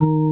you